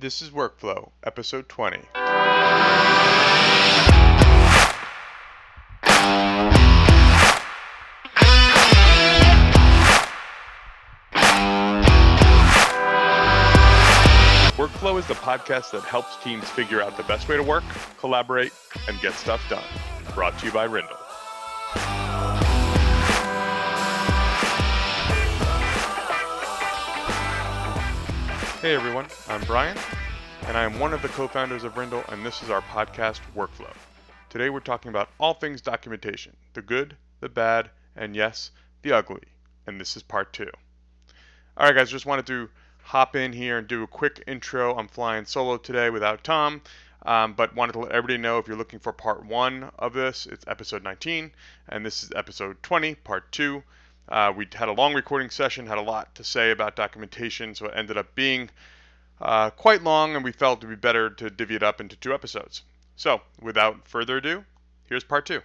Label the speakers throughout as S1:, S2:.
S1: This is Workflow, episode 20. Workflow is the podcast that helps teams figure out the best way to work, collaborate, and get stuff done. Brought to you by Rindle. Hey everyone, I'm Brian, and I am one of the co founders of Rindle, and this is our podcast, Workflow. Today we're talking about all things documentation the good, the bad, and yes, the ugly. And this is part two. All right, guys, just wanted to hop in here and do a quick intro. I'm flying solo today without Tom, um, but wanted to let everybody know if you're looking for part one of this, it's episode 19, and this is episode 20, part two. Uh, we had a long recording session, had a lot to say about documentation, so it ended up being uh, quite long, and we felt it would be better to divvy it up into two episodes. So, without further ado, here's part two.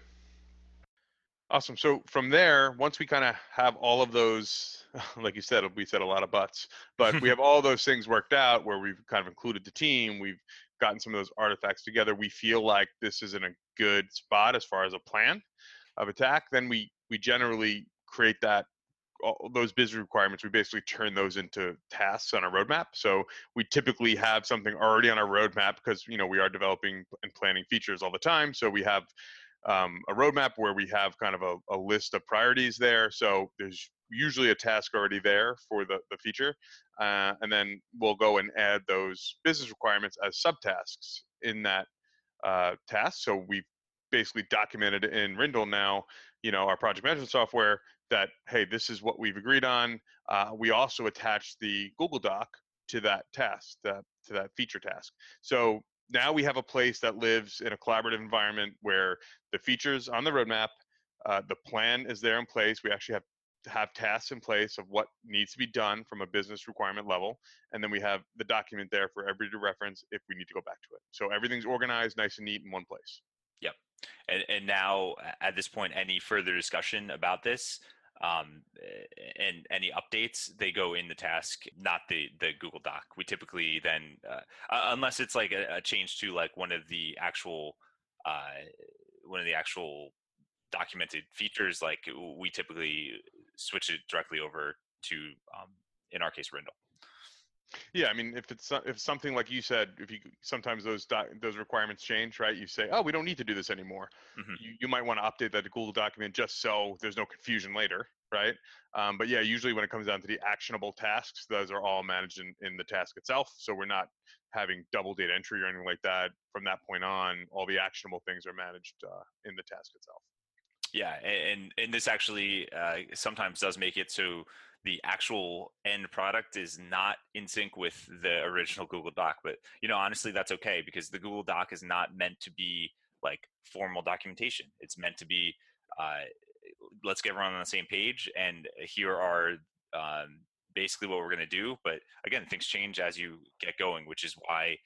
S1: Awesome. So from there, once we kind of have all of those, like you said, we said a lot of butts, but we have all those things worked out where we've kind of included the team, we've gotten some of those artifacts together. We feel like this is in a good spot as far as a plan of attack. Then we we generally create that all those business requirements we basically turn those into tasks on our roadmap. So we typically have something already on our roadmap because you know we are developing and planning features all the time. So we have um, a roadmap where we have kind of a, a, list of priorities there. So there's usually a task already there for the, the feature uh, and then we'll go and add those business requirements as subtasks in that uh, task. So we basically documented in Rindle now, you know, our project management software that hey, this is what we've agreed on. Uh, we also attach the Google Doc to that task, that, to that feature task. So now we have a place that lives in a collaborative environment where the features on the roadmap, uh, the plan is there in place. We actually have have tasks in place of what needs to be done from a business requirement level, and then we have the document there for everybody to reference if we need to go back to it. So everything's organized, nice and neat in one place.
S2: Yep. And, and now at this point, any further discussion about this um, and any updates they go in the task not the the google doc. We typically then uh, unless it's like a, a, change to like one of the actual uh, one of the actual documented features like we typically switch it directly over to um, in our case rindle
S1: yeah, I mean, if it's if something like you said, if you sometimes those doc, those requirements change, right? You say, oh, we don't need to do this anymore. Mm-hmm. You, you might want to update that Google document just so there's no confusion later, right? Um, but yeah, usually when it comes down to the actionable tasks, those are all managed in, in the task itself. So we're not having double data entry or anything like that. From that point on, all the actionable things are managed uh, in the task itself.
S2: Yeah, and and this actually uh, sometimes does make it so the actual end product is not in sync with the original Google Doc. But you know, honestly, that's okay because the Google Doc is not meant to be like formal documentation. It's meant to be uh, let's get everyone on the same page, and here are um, basically what we're going to do. But again, things change as you get going, which is why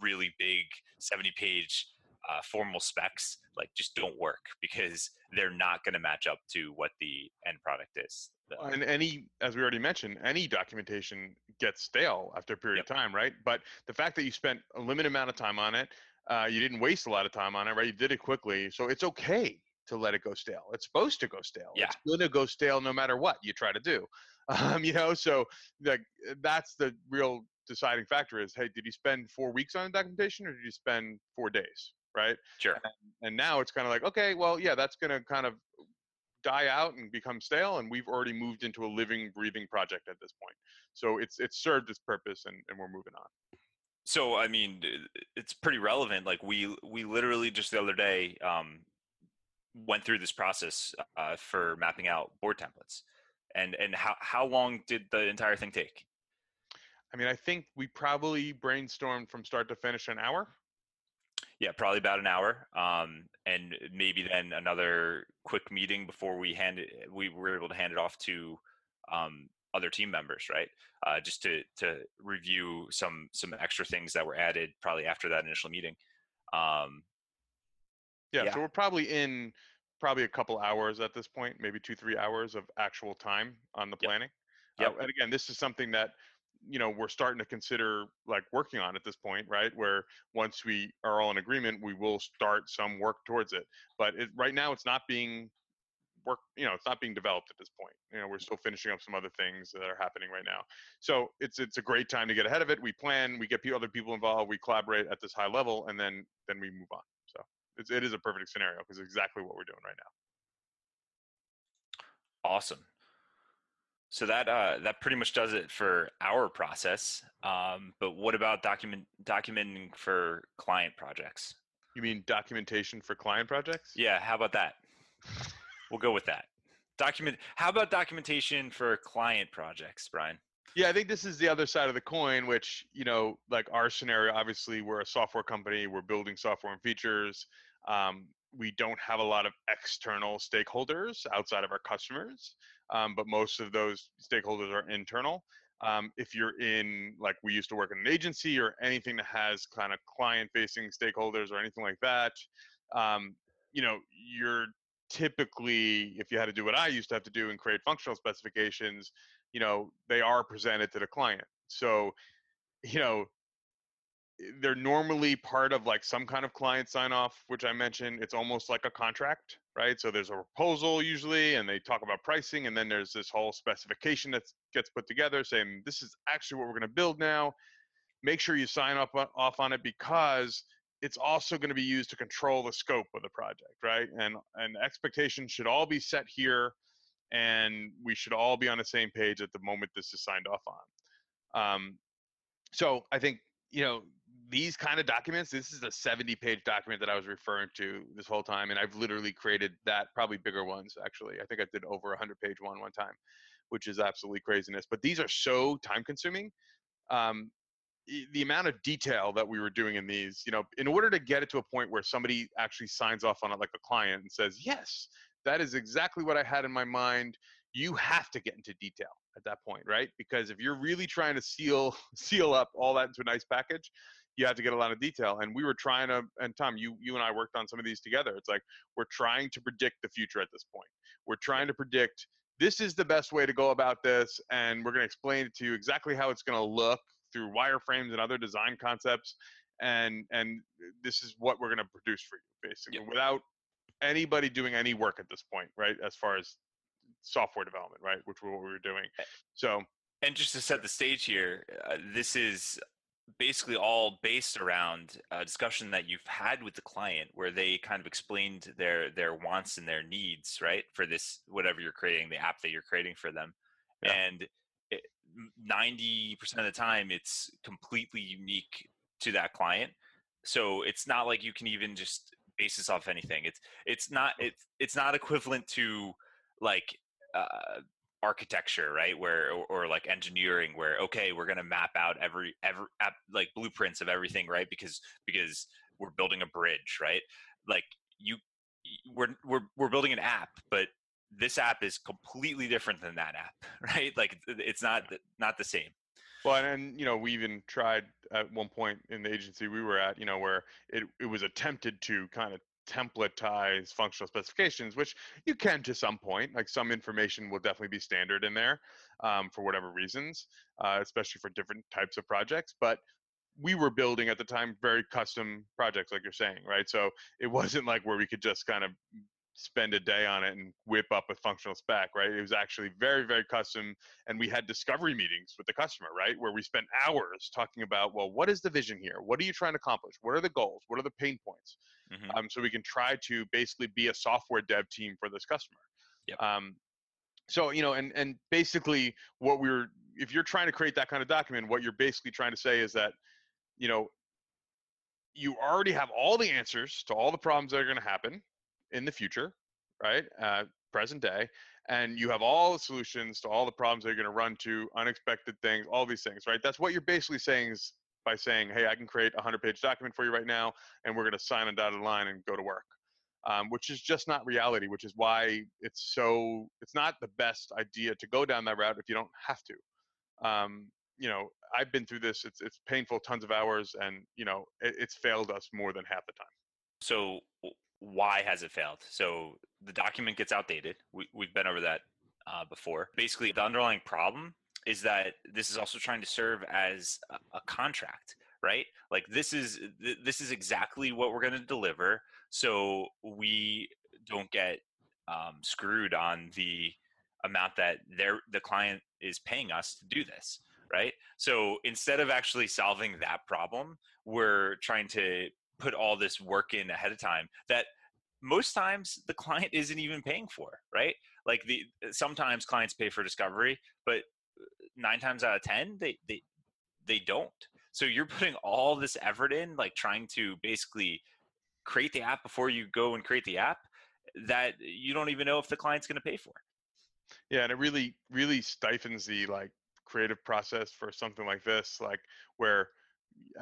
S2: really big 70 page uh, formal specs like just don't work because they're not going to match up to what the end product is.
S1: And any, as we already mentioned, any documentation gets stale after a period yep. of time, right? But the fact that you spent a limited amount of time on it, uh, you didn't waste a lot of time on it, right? You did it quickly, so it's okay to let it go stale. It's supposed to go stale.
S2: Yeah.
S1: It's going to go stale no matter what you try to do. Um, you know, so like that's the real deciding factor is, hey, did you spend four weeks on the documentation or did you spend four days? Right?
S2: Sure.
S1: And, and now it's kind of like, okay, well, yeah, that's going to kind of die out and become stale, and we've already moved into a living, breathing project at this point. So it's it's served its purpose, and, and we're moving on.
S2: So I mean, it's pretty relevant. Like we we literally just the other day um, went through this process uh, for mapping out board templates, and and how how long did the entire thing take?
S1: I mean, I think we probably brainstormed from start to finish an hour.
S2: Yeah, probably about an hour, um, and maybe then another quick meeting before we hand it. We were able to hand it off to um, other team members, right? Uh, just to to review some some extra things that were added probably after that initial meeting. Um,
S1: yeah, yeah, so we're probably in probably a couple hours at this point, maybe two three hours of actual time on the planning.
S2: Yep.
S1: Uh, and again, this is something that you know we're starting to consider like working on at this point right where once we are all in agreement we will start some work towards it. But it, right now it's not being work you know it's not being developed at this point. You know we're mm. still finishing up some other things that are happening right now. So it's it's a great time to get ahead of it. We plan we get other people involved we collaborate at this high level and then then we move on. So it's, it is a perfect scenario because it's exactly what we're doing right
S2: now. Awesome so that uh, that pretty much does it for our process. Um, but what about document documenting for client projects?
S1: You mean documentation for client projects?
S2: Yeah. How about that? we'll go with that. Document. How about documentation for client projects, Brian?
S1: Yeah, I think this is the other side of the coin, which you know, like our scenario. Obviously, we're a software company. We're building software and features. Um, we don't have a lot of external stakeholders outside of our customers, um, but most of those stakeholders are internal. Um, if you're in, like we used to work in an agency or anything that has kind of client facing stakeholders or anything like that, um, you know, you're typically, if you had to do what I used to have to do and create functional specifications, you know, they are presented to the client. So, you know, they're normally part of like some kind of client sign off which i mentioned it's almost like a contract right? So there's a proposal usually and they talk about pricing and then there's this whole specification that gets put together saying this is actually what we're going to build now. Make sure you sign up off on it because it's also going to be used to control the scope of the project right? And and expectations should all be set here and we should all be on the same page at the moment this is signed off on. Um, so i think you know these kind of documents this is a 70 page document that i was referring to this whole time and i've literally created that probably bigger ones actually. I think i did over a 100 page one one time which is absolutely craziness but these are so time consuming um, the amount of detail that we were doing in these you know in order to get it to a point where somebody actually signs off on it like a client and says yes that is exactly what i had in my mind you have to get into detail at that point right? Because if you're really trying to seal seal up all that into a nice package you have to get a lot of detail. And we were trying to, and Tom, you you and I worked on some of these together. It's like we're trying to predict the future at this point. We're trying to predict this is the best way to go about this, and we're going to explain it to you exactly how it's going to look through wireframes and other design concepts, and and this is what we're going to produce for you, basically, yep. without anybody doing any work at this point, right? As far as software development, right, which was what we were doing. So
S2: and just to set the stage here, uh, this is basically all based around a discussion that you've had with the client where they kind of explained their their wants and their needs right for this whatever you're creating the app that you're creating for them. Yeah. and it, 90% of the time it's completely unique to that client. So it's not like you can even just base this off anything. It's it's not it's it's not equivalent to like uh, architecture right where or, or, like engineering where okay we're going to map out every every app, like blueprints of everything right because because we're building a bridge right? Like you we're we're we're building an app but this app is completely different than that app right? Like it's not not the same.
S1: Well, and, you know, we even tried at one point in the agency we were at, you know, where it, it was attempted to kind of templatize functional specifications, which you can to some point. Like some information will definitely be standard in there um, for whatever reasons, uh, especially for different types of projects. But we were building at the time very custom projects, like you're saying, right? So it wasn't like where we could just kind of spend a day on it and whip up a functional spec, right? It was actually very, very custom. And we had discovery meetings with the customer, right? Where we spent hours talking about, well, what is the vision here? What are you trying to accomplish? What are the goals? What are the pain points? Mm-hmm. Um, so we can try to basically be a software dev team for this customer. Yep. Um, so, you know, and, and basically what we we're, if you're trying to create that kind of document, what you're basically trying to say is that, you know, you already have all the answers to all the problems that are going to happen in the future, right? Uh, present day, and you have all the solutions to all the problems that you're going to run to, unexpected things, all these things, right? That's what you're basically saying is by saying, hey, I can create a 100 page document for you right now, and we're going to sign a dotted line and go to work. Um, which is just not reality, which is why it's so, it's not the best idea to go down that route if you don't have to. Um, you know, I've been through this. It's it's painful, tons of hours, and you know, it, it's failed us more than half the time.
S2: So, why has it failed? So the document gets outdated. We, we've been over that uh, before. Basically, the underlying problem is that this is also trying to serve as a, contract right? Like this is this is exactly what we're going to deliver so we don't get um, screwed on the amount that their the client is paying us to do this right? So instead of actually solving that problem we're trying to put all this work in ahead of time that most times the client isn't even paying for right? Like the sometimes clients pay for discovery but nine times out of ten they they they don't. So you're putting all this effort in like trying to basically create the app before you go and create the app that you don't even know if the client's going to pay for.
S1: Yeah and it really really stifles the like creative process for something like this like where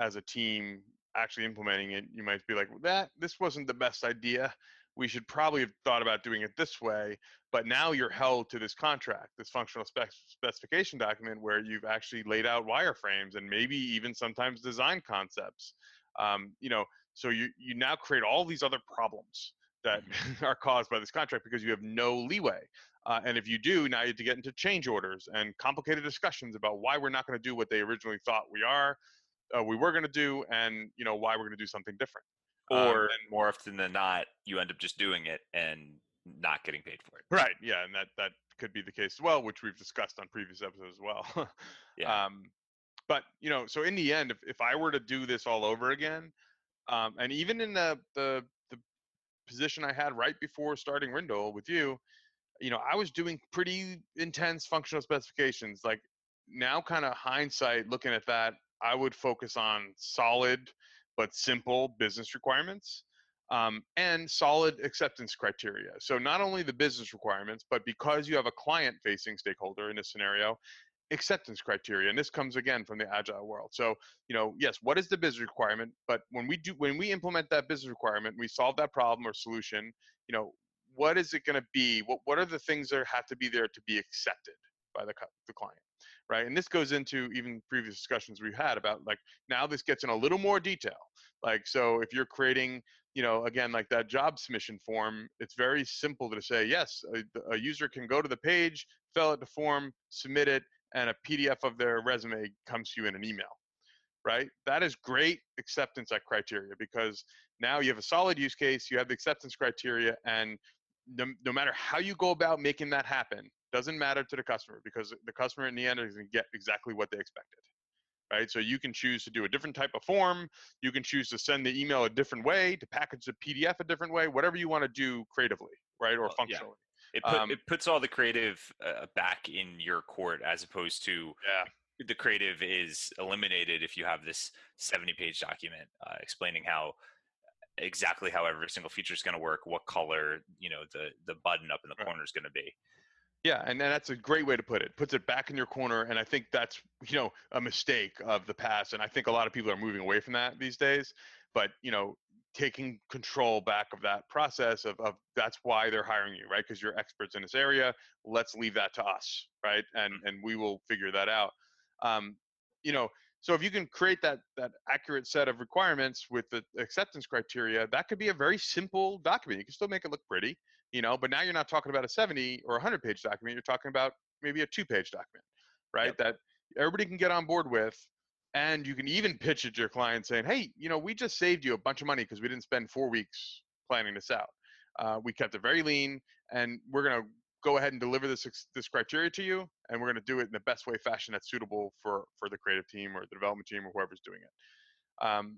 S1: as a team actually implementing it you might be like that this wasn't the best idea we should probably have thought about doing it this way but now you're held to this contract this functional spec- specification document where you've actually laid out wireframes and maybe even sometimes design concepts. Um, you know so you you now create all these other problems that mm-hmm. are caused by this contract because you have no leeway. Uh, and if you do now you have to get into change orders and complicated discussions about why we're not going to do what they originally thought we are uh, we were going to do and you know why we're going to do something different
S2: or um, more often than not you end up just doing it and not getting paid for it
S1: right yeah and that that could be the case as well which we've discussed on previous episodes as well yeah. um but you know so in the end if, if i were to do this all over again um and even in the the the position i had right before starting rindle with you you know i was doing pretty intense functional specifications like now kind of hindsight looking at that i would focus on solid but simple business requirements um, and solid acceptance criteria. So not only the business requirements, but because you have a client-facing stakeholder in this scenario, acceptance criteria. And this comes again from the agile world. So you know, yes, what is the business requirement? But when we do, when we implement that business requirement, we solve that problem or solution. You know, what is it going to be? What what are the things that have to be there to be accepted by the the client? Right? And this goes into even previous discussions we've had about like now this gets in a little more detail. Like so, if you're creating, you know, again like that job submission form, it's very simple to say yes, a, a user can go to the page, fill out the form, submit it, and a PDF of their resume comes to you in an email. Right? That is great acceptance criteria because now you have a solid use case, you have the acceptance criteria, and no, no matter how you go about making that happen, doesn't matter to the customer because the customer in the end is going to get exactly what they expected right so you can choose to do a different type of form you can choose to send the email a different way to package the pdf a different way whatever you want to do creatively right or well, functionally
S2: yeah. it, put, um, it puts all the creative uh, back in your court as opposed to
S1: yeah.
S2: the creative is eliminated if you have this 70 page document uh, explaining how exactly how every single feature is going to work what color you know the the button up in the right. corner is going to be
S1: yeah, and that's a great way to put it. Puts it back in your corner, and I think that's you know a mistake of the past, and I think a lot of people are moving away from that these days. But you know, taking control back of that process of, of that's why they're hiring you, right? Because you're experts in this area. Let's leave that to us, right? And mm-hmm. and we will figure that out. Um, you know, so if you can create that that accurate set of requirements with the acceptance criteria, that could be a very simple document. You can still make it look pretty you know but now you're not talking about a 70 or 100 page document you're talking about maybe a two page document right yep. that everybody can get on board with and you can even pitch it to your client saying hey you know we just saved you a bunch of money because we didn't spend four weeks planning this out uh, we kept it very lean and we're going to go ahead and deliver this this criteria to you and we're going to do it in the best way fashion that's suitable for for the creative team or the development team or whoever's doing it um,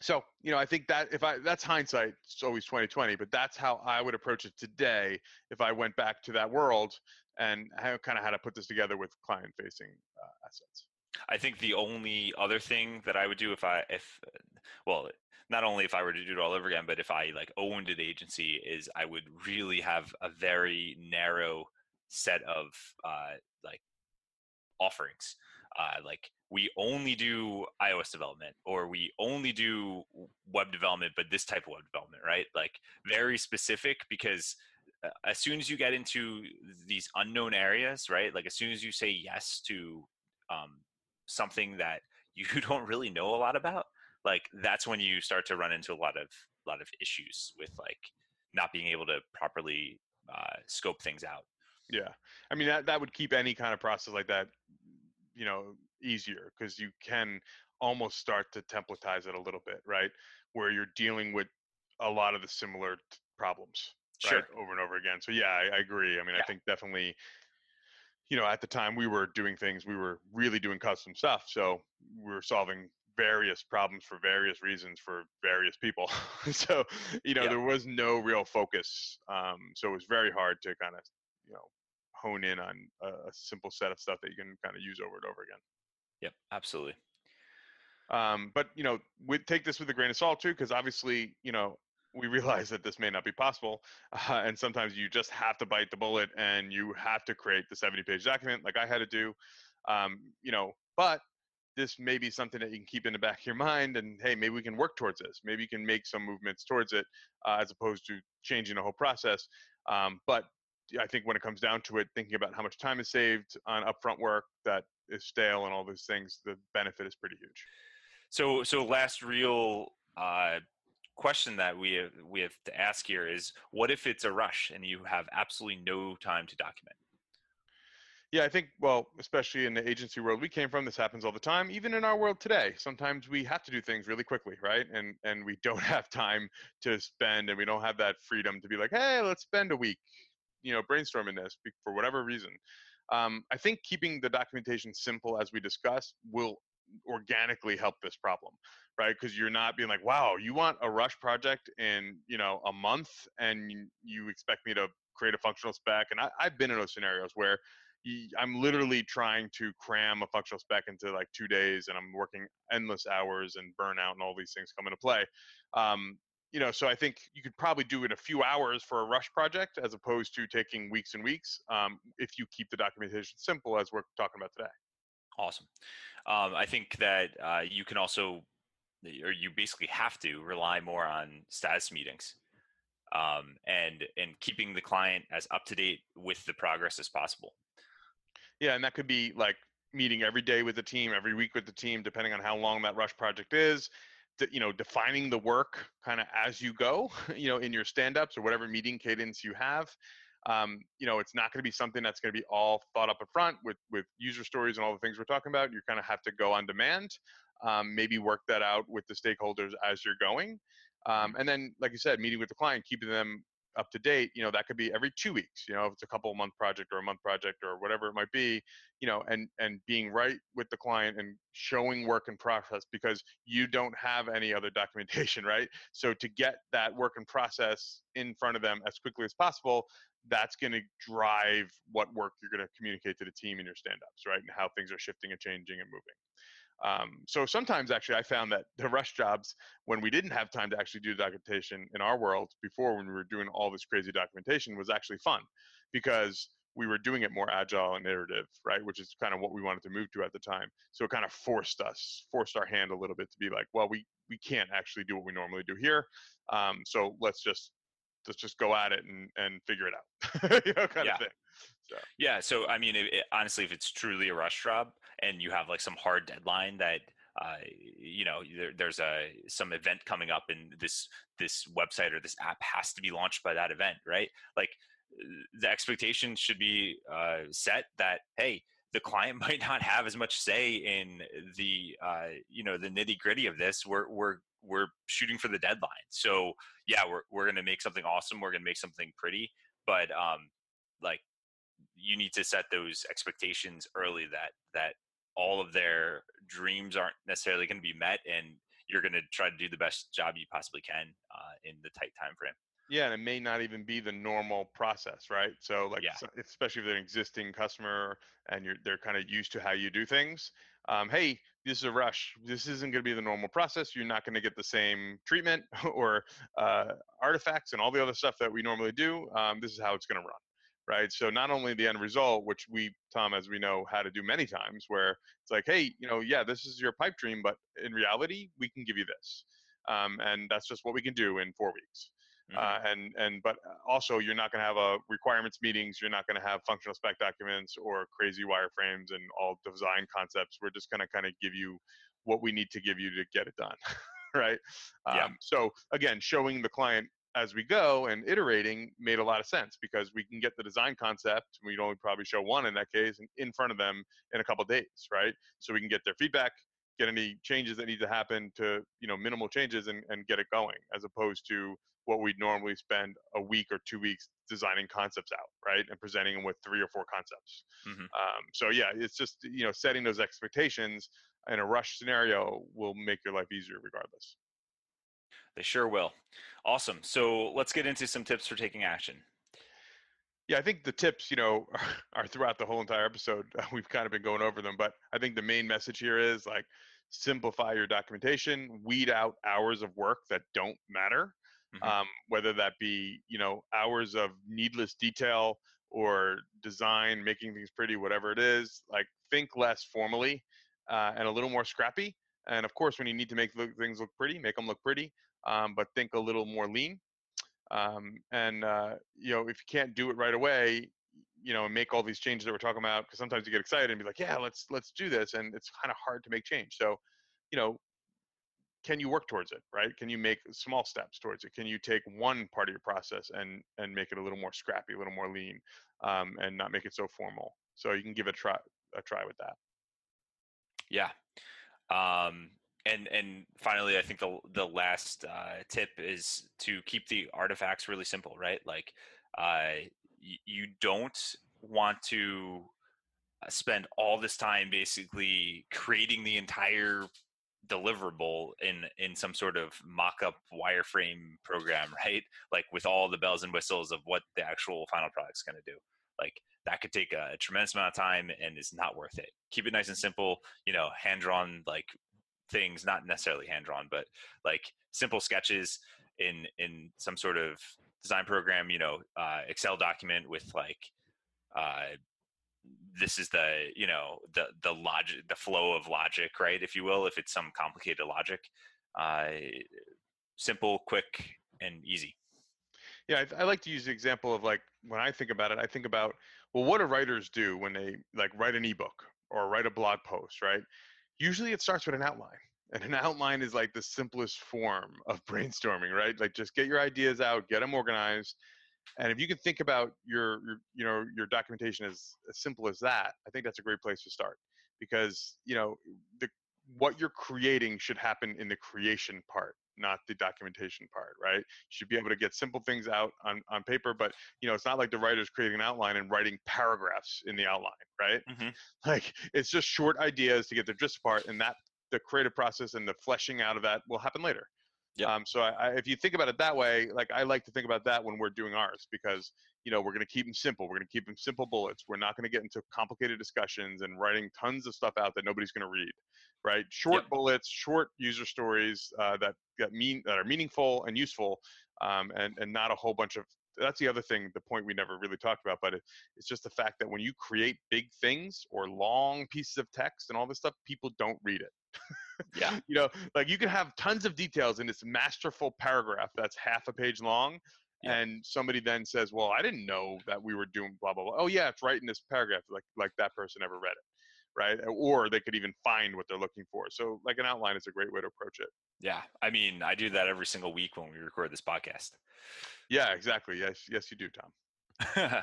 S1: so you know i think that if i that's hindsight it's always 2020 but that's how i would approach it today if i went back to that world and kind of how to put this together with client facing uh, assets.
S2: I think the only other thing that i would do if i if well not only if i were to do it all over again but if i like owned an agency is i would really have a very narrow set of uh like offerings uh, like we only do iOS development or we only do web development, but this type of web development, right? Like very specific because uh, as soon as you get into these unknown areas, right? Like as soon as you say yes to um, something that you don't really know a lot about, like that's when you start to run into a lot of lot of issues with like not being able to properly uh, scope things out.
S1: Yeah, I mean that that would keep any kind of process like that, you know, easier because you can almost start to templatize it a little bit, right? Where you're dealing with a lot of the similar t- problems,
S2: Sure.
S1: right, over and over again. So yeah, I, I agree. I mean, I think definitely, you know, at the time we were doing things, we were really doing custom stuff, so we were solving various problems for various reasons for various people. so you know,
S2: Yeah.
S1: there was no real focus. Um, so it was very hard to kind of, you know, hone in on a, a simple set of stuff that you can kind of use over and over again.
S2: Yep, absolutely.
S1: Um, but you know, we take this with a grain of salt too, because obviously, you know, we realize that this may not be possible, uh, and sometimes you just have to bite the bullet and you have to create the 70-page document, like I had to do. Um, you know, but this may be something that you can keep in the back of your mind, and hey, maybe we can work towards this. Maybe you can make some movements towards it, uh, as opposed to changing the whole process. Um, but I think when it comes down to it, thinking about how much time is saved on upfront work that is stale and all those things, the benefit is pretty huge.
S2: So, so last real uh, question that we have, we have to ask here is: What if it's a rush and you have absolutely no time to document?
S1: Yeah, I think, well, especially in the agency world we came from, this happens all the time. Even in our world today, sometimes we have to do things really quickly, right? And and we don't have time to spend, and we don't have that freedom to be like, hey, let's spend a week, you know, brainstorming this for whatever reason. Um, I think keeping the documentation simple, as we discussed, will organically help this problem, right? Because you're not being like, wow, you want a rush project in, you know, a month, and you, expect me to create a functional spec. And I, I've been in those scenarios where I'm literally trying to cram a functional spec into like two days, and I'm working endless hours and burnout and all these things come into play. Um, you know, so I think you could probably do it in a few hours for a rush project as opposed to taking weeks and weeks um, if you keep the documentation simple, as we're talking about today.
S2: Awesome. Um, I think that uh, you can also, or you basically have to rely more on status meetings, um, and and keeping the client as up to date with the progress as possible.
S1: Yeah, and that could be like meeting every day with the team, every week with the team, depending on how long that rush project is. You know, defining the work kind of as you go. You know, in your stand-ups or whatever meeting cadence you have. Um, you know, it's not going to be something that's going to be all thought up up front with with user stories and all the things we're talking about. You kind of have to go on demand. Um, maybe work that out with the stakeholders as you're going. Um, and then, like you said, meeting with the client, keeping them up to date you know that could be every two weeks you know if it's a couple month project or a month project or whatever it might be you know and and being right with the client and showing work in process because you don't have any other documentation right? So to get that work in process in front of them as quickly as possible that's going to drive what work you're going to communicate to the team in your stand-ups right? And how things are shifting and changing and moving um, so sometimes actually I found that the rush jobs when we didn't have time to actually do the documentation in our world before when we were doing all this crazy documentation was actually fun because we were doing it more agile and iterative, right? Which is kind of what we wanted to move to at the time. So it kind of forced us, forced our hand a little bit to be like, well, we we can't actually do what we normally do here. Um, so let's just let's just go at it and and figure it out, you know, kind
S2: Yeah.
S1: of thing. So
S2: Yeah. So I mean, it, it, honestly, if it's truly a rush job and you have like some hard deadline that uh, you know there, there's a some event coming up and this this website or this app has to be launched by that event, right? Like the expectation should be uh, set that hey the client might not have as much say in the uh, you know the nitty gritty of this. We're we're we're shooting for the deadline. So yeah we're, we're gonna make something awesome. We're gonna make something pretty. But um like you need to set those expectations early that that all of their dreams aren't necessarily going to be met and you're going to try to do the best job you possibly can uh, in the tight time frame
S1: Yeah, and it may not even be the normal process, right? So, like,
S2: Yeah.
S1: especially if they're an existing customer and you're they're kind of used to how you do things. Um, hey, this is a rush. This isn't going to be the normal process. You're not going to get the same treatment or uh, artifacts and all the other stuff that we normally do. Um, this is how it's going to run, right? So, not only the end result, which we, Tom, as we know, how to do many times, where it's like, hey, you know, yeah, this is your pipe dream, but in reality, we can give you this, um, and that's just what we can do in four weeks
S2: Mhm.
S1: uh, and and but also you're not going to have a requirements meetings you're not going to have functional spec documents or crazy wireframes and all design concepts we're just going to kind of give you what we need to give you to get it done right
S2: Yeah.
S1: um, so again showing the client as we go and iterating made a lot of sense because we can get the design concept. We'd only probably show one in that case in front of them in a couple days, right? So we can get their feedback, get any changes that need to happen to you know minimal changes and, and get it going, as opposed to what we'd normally spend a week or two weeks designing concepts out, right, and presenting them with three or four concepts. Mm-hmm. Um, so yeah, it's just you know setting those expectations in a rush scenario will make your life easier regardless.
S2: They sure will. Awesome. So let's get into some tips for taking action.
S1: Yeah, I think the tips, you know, are, throughout the whole entire episode. We've kind of been going over them, but I think the main message here is like simplify your documentation, weed out hours of work that don't matter, mm-hmm. um, whether that be, you know, hours of needless detail or design, making things pretty, whatever it is. Like think less formally uh, and a little more scrappy. And of course, when you need to make things look pretty, make them look pretty, um, but think a little more lean. Um, and uh, you know, if you can't do it right away, you know, and make all these changes that we're talking about, because sometimes you get excited and be like, yeah, let's let's do this, and it's kind of hard to make change. So, you know, can you work towards it right can you make small steps towards it can you take one part of your process and and make it a little more scrappy a little more lean um, and not make it so formal so you can give it a try a try with that
S2: yeah. Um, and and finally, I think the the last uh, tip is to keep the artifacts really simple, right? Like, uh, y- you don't want to uh, spend all this time basically creating the entire deliverable in in some sort of mock-up wireframe program right like with all the bells and whistles of what the actual final product's going to do like that could take a, a tremendous amount of time and is not worth it. Keep it nice and simple. You know, hand drawn like things, not necessarily hand drawn, but like simple sketches in in some sort of design program. You know, uh, Excel document with like. Uh, this is the you know the the logic the flow of logic right if you will if it's some complicated logic uh, simple quick and easy
S1: yeah I, I, like to use the example of like when i think about it i think about well what do writers do when they like write an ebook or write a blog post right usually it starts with an outline and an outline is like the simplest form of brainstorming right? Like just get your ideas out get them organized and if you can think about your, your you know your documentation as, as simple as that i think that's a great place to start because you know the what you're creating should happen in the creation part not the documentation part, right? You should be able to get simple things out on, on paper, but you know, it's not like the writer's creating an outline and writing paragraphs in the outline, right? Mm-hmm. Like it's just short ideas to get the gist apart, and that the creative process and the fleshing out of that will happen later. Yeah. Um, so I, I, if you think about it that way, like I like to think about that when we're doing ours because you know we're going to keep them simple. We're going to keep them simple bullets. We're not going to get into complicated discussions and writing tons of stuff out that nobody's going to read, right? Short yep. bullets, short user stories uh, that that mean that are meaningful and useful, um, and and not a whole bunch of. That's the other thing, the point we never really talked about, but it, it's just the fact that when you create big things or long pieces of text and all this stuff, people don't read it
S2: yeah.
S1: You know, like you can have tons of details in this masterful paragraph that's half a page long. Yeah. And somebody then says, "Well, I didn't know that we were doing blah blah blah." Oh yeah, it's right in this paragraph. Like like that person never read it, right? Or they could even find what they're looking for. So like an outline is a great way to approach it.
S2: Yeah, I mean, I do that every single week when we record this podcast.
S1: Yeah, exactly. Yes, yes, you do, Tom.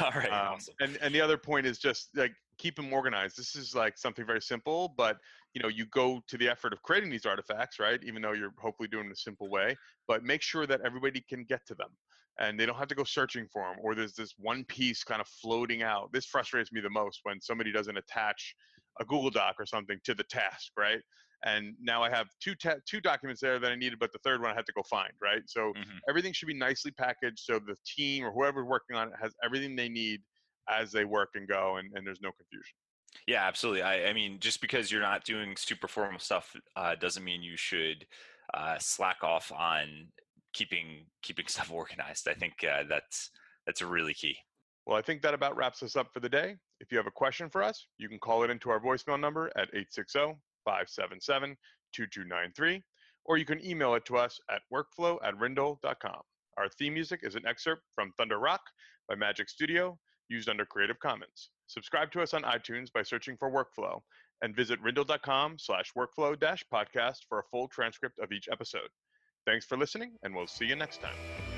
S2: All right. Um, awesome.
S1: And and the other point is just like keep them organized. This is like something very simple, but you know you go to the effort of creating these artifacts, right? Even though you're hopefully doing it a simple way, but make sure that everybody can get to them and they don't have to go searching for them or there's this one piece kind of floating out. This frustrates me the most when somebody doesn't attach a Google Doc or something to the task, right? and now I have two te- two documents there that I needed, but the third one I had to go find, right? So mm-hmm. everything should be nicely packaged so the team or whoever's working on it has everything they need as they work and go, and, and there's no confusion.
S2: Yeah, absolutely. I, I mean, just because you're not doing super formal stuff uh, doesn't mean you should uh, slack off on keeping keeping stuff organized. I think uh, that's that's really key.
S1: Well, I think that about wraps us up for the day. If you have a question for us, you can call it into our voicemail number at 860 577 2293, or you can email it to us at workflow at rindle.com. Our theme music is an excerpt from Thunder Rock by Magic Studio, used under Creative Commons. Subscribe to us on iTunes by searching for Workflow, and visit rindle.com slash workflow dash podcast for a full transcript of each episode. Thanks for listening, and we'll see you next time.